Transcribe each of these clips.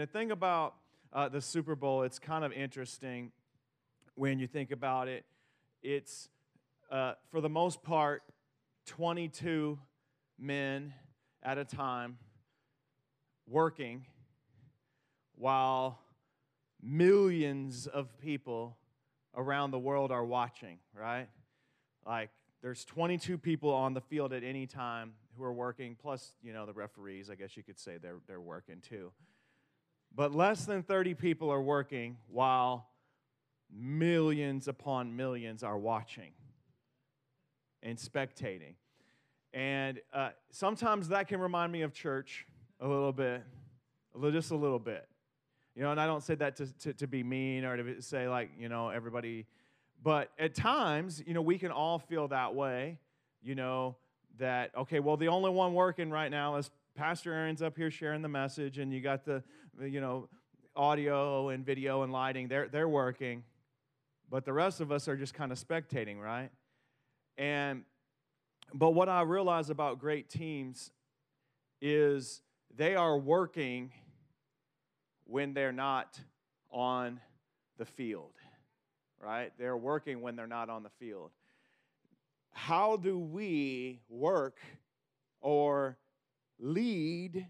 And the thing about uh, the Super Bowl, it's kind of interesting when you think about it. It's, uh, for the most part, 22 men at a time working while millions of people around the world are watching, right? Like there's 22 people on the field at any time who are working, plus, you know, the referees, I guess you could say they're, they're working too. But less than 30 people are working while millions upon millions are watching and spectating. And uh, sometimes that can remind me of church a little bit, a little, just a little bit. You know, and I don't say that to, to, to be mean or to say, like, you know, everybody, but at times, you know, we can all feel that way, you know, that, okay, well, the only one working right now is Pastor Aaron's up here sharing the message, and you got the, you know, audio and video and lighting, they're, they're working, but the rest of us are just kind of spectating, right? And, but what I realize about great teams is they are working when they're not on the field, right? They're working when they're not on the field. How do we work or lead,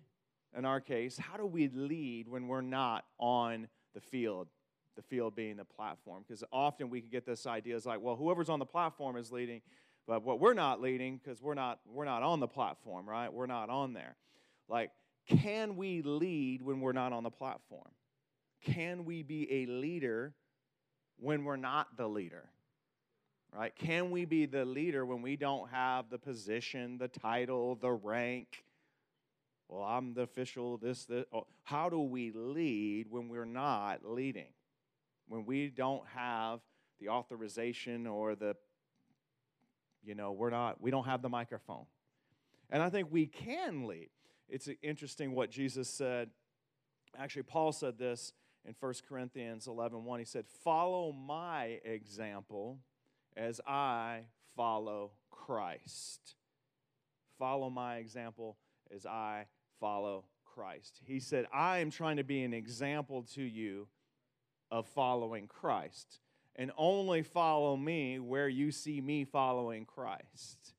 in our case, how do we lead when we're not on the field? The field being the platform. Because often we can get this idea is like, well, whoever's on the platform is leading, but what we're not leading because we're not we're not on the platform, right? We're not on there. Like can we lead when we're not on the platform? Can we be a leader when we're not the leader? Right? Can we be the leader when we don't have the position, the title, the rank? Well, I'm the official, this, this. Oh, how do we lead when we're not leading? When we don't have the authorization or the, you know, we're not, we don't have the microphone. And I think we can lead it's interesting what Jesus said. Actually, Paul said this in 1 Corinthians 11 1. He said, Follow my example as I follow Christ. Follow my example as I follow Christ. He said, I am trying to be an example to you of following Christ. And only follow me where you see me following Christ.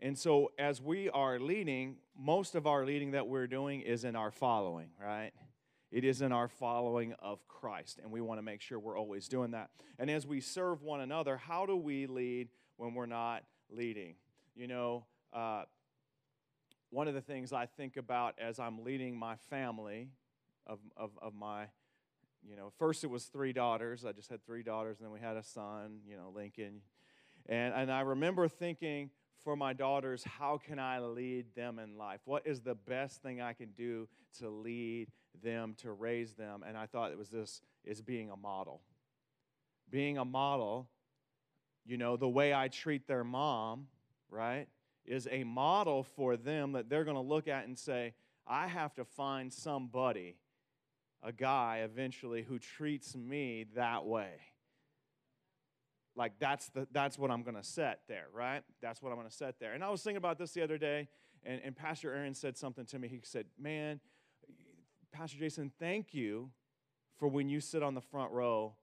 And so, as we are leading, most of our leading that we're doing is in our following, right? It is in our following of Christ, and we want to make sure we're always doing that. And as we serve one another, how do we lead when we're not leading? You know, uh, one of the things I think about as I'm leading my family of, of, of my, you know, first it was three daughters. I just had three daughters, and then we had a son, you know, Lincoln. And, and I remember thinking, for my daughters, how can I lead them in life? What is the best thing I can do to lead them, to raise them? And I thought it was this is being a model. Being a model, you know, the way I treat their mom, right, is a model for them that they're going to look at and say, I have to find somebody, a guy eventually, who treats me that way. Like that's the that's what i'm to set there right? That's what i'm to set there. And i was thinking about this the other day and, and pastor aaron said something to me. He said man pastor jason thank you for when you sit on the front row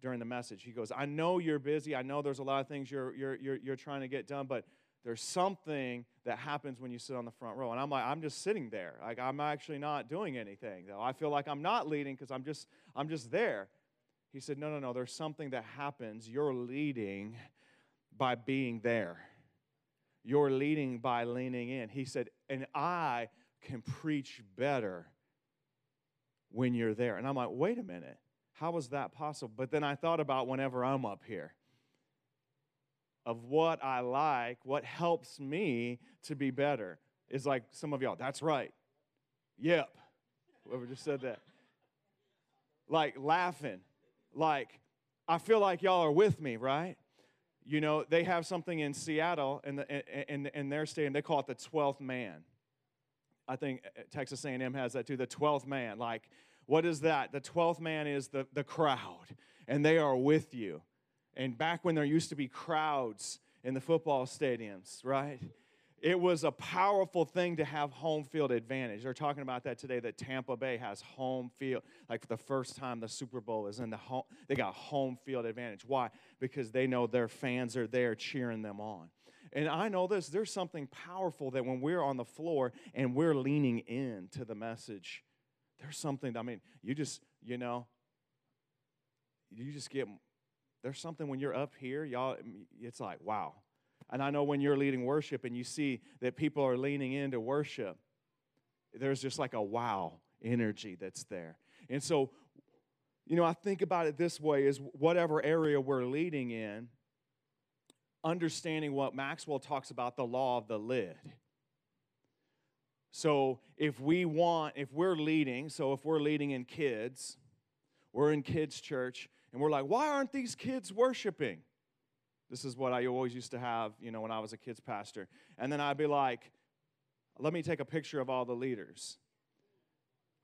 during the message. He goes i know you're busy. I know there's a lot of things you're you're you're, you're trying to get done but there's something that happens when you sit on the front row and i'm like i'm just sitting there like i'm actually not doing anything though i feel like i'm not leading because i'm just i'm just there he said, No, no, no, there's something that happens. You're leading by being there, you're leading by leaning in. He said, And I can preach better when you're there. And I'm like, Wait a minute. How is that possible? But then I thought about whenever I'm up here of what I like, what helps me to be better. Is like some of y'all, that's right. Yep. Whoever just said that. Like laughing like, I feel like y'all are with me, right? You know, they have something in Seattle in, the, in, in their stadium, they call it the 12th man. I think uh, Texas A&M has that too, the 12th man. Like, what is that? The 12th man is the, the crowd, and they are with you. And back when there used to be crowds in the football stadiums, right? it was a powerful thing to have home field advantage. They're talking about that today that Tampa Bay has home field. Like for the first time the Super Bowl is in the home they got home field advantage. Why? Because they know their fans are there cheering them on. And I know this, there's something powerful that when we're on the floor and we're leaning in to the message, there's something, I mean, you just, you know, you just get, there's something when you're up here, y'all, it's like, wow. And I know when you're leading worship and you see that people are leaning into worship, there's just like a wow energy that's there. And so, you know, I think about it this way is whatever area we're leading in, understanding what Maxwell talks about the law of the lid. So if we want, if we're leading, so if we're leading in kids, we're in kids' church, and we're like, why aren't these kids worshiping? This is what I always used to have, you know, when I was a kids pastor. And then I'd be like, let me take a picture of all the leaders.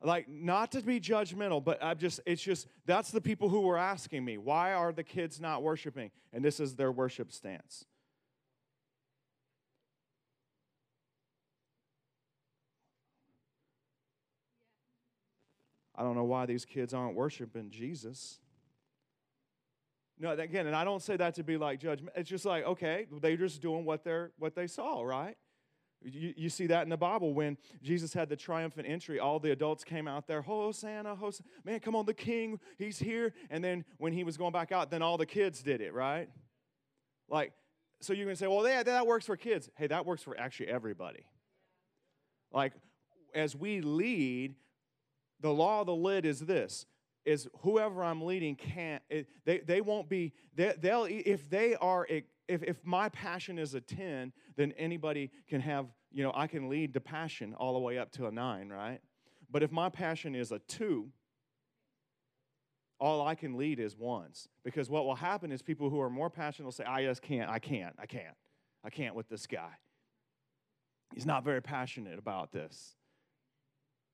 Like, not to be judgmental, but I'm just, it's just, that's the people who were asking me, why are the kids not worshiping? And this is their worship stance. I don't know why these kids aren't worshiping Jesus. No, again, and I don't say that to be like judgment. It's just like, okay, they're just doing what they're what they saw, right? You, you see that in the Bible when Jesus had the triumphant entry, all the adults came out there, Hosanna, Hosanna, man, come on, the king, he's here. And then when he was going back out, then all the kids did it, right? Like, so you can say, well, yeah, that works for kids. Hey, that works for actually everybody. Like, as we lead, the law of the lid is this is whoever I'm leading can't, it, they, they won't be, they, they'll, if they are, if, if my passion is a 10, then anybody can have, you know, I can lead the passion all the way up to a 9, right? But if my passion is a 2, all I can lead is ones. Because what will happen is people who are more passionate will say, I just can't, I can't, I can't, I can't with this guy. He's not very passionate about this,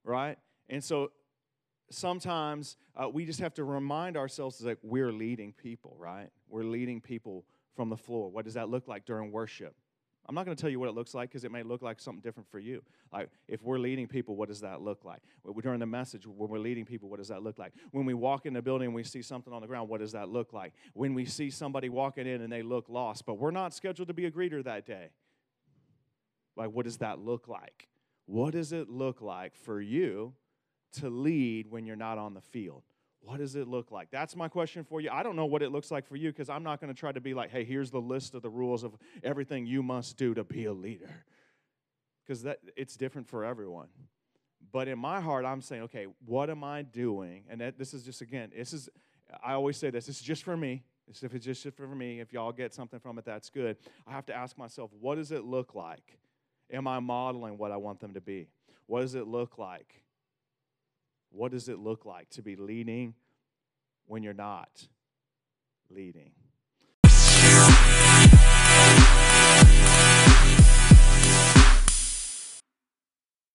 right? And so sometimes uh, we just have to remind ourselves that we're leading people, right? We're leading people from the floor. What does that look like during worship? I'm not going to tell you what it looks like because it may look like something different for you. Like if we're leading people, what does that look like? During the message, when we're leading people, what does that look like? When we walk in the building and we see something on the ground, what does that look like? When we see somebody walking in and they look lost, but we're not scheduled to be a greeter that day. Like what does that look like? What does it look like for you to lead when you're not on the field? What does it look like? That's my question for you. I don't know what it looks like for you because I'm not going to try to be like, hey, here's the list of the rules of everything you must do to be a leader. Because that it's different for everyone. But in my heart, I'm saying, okay, what am I doing? And that, this is just again, this is I always say this, this is just for me. This, if it's just for me, if y'all get something from it, that's good. I have to ask myself, what does it look like? Am I modeling what I want them to be? What does it look like? What does it look like to be leading when you're not leading?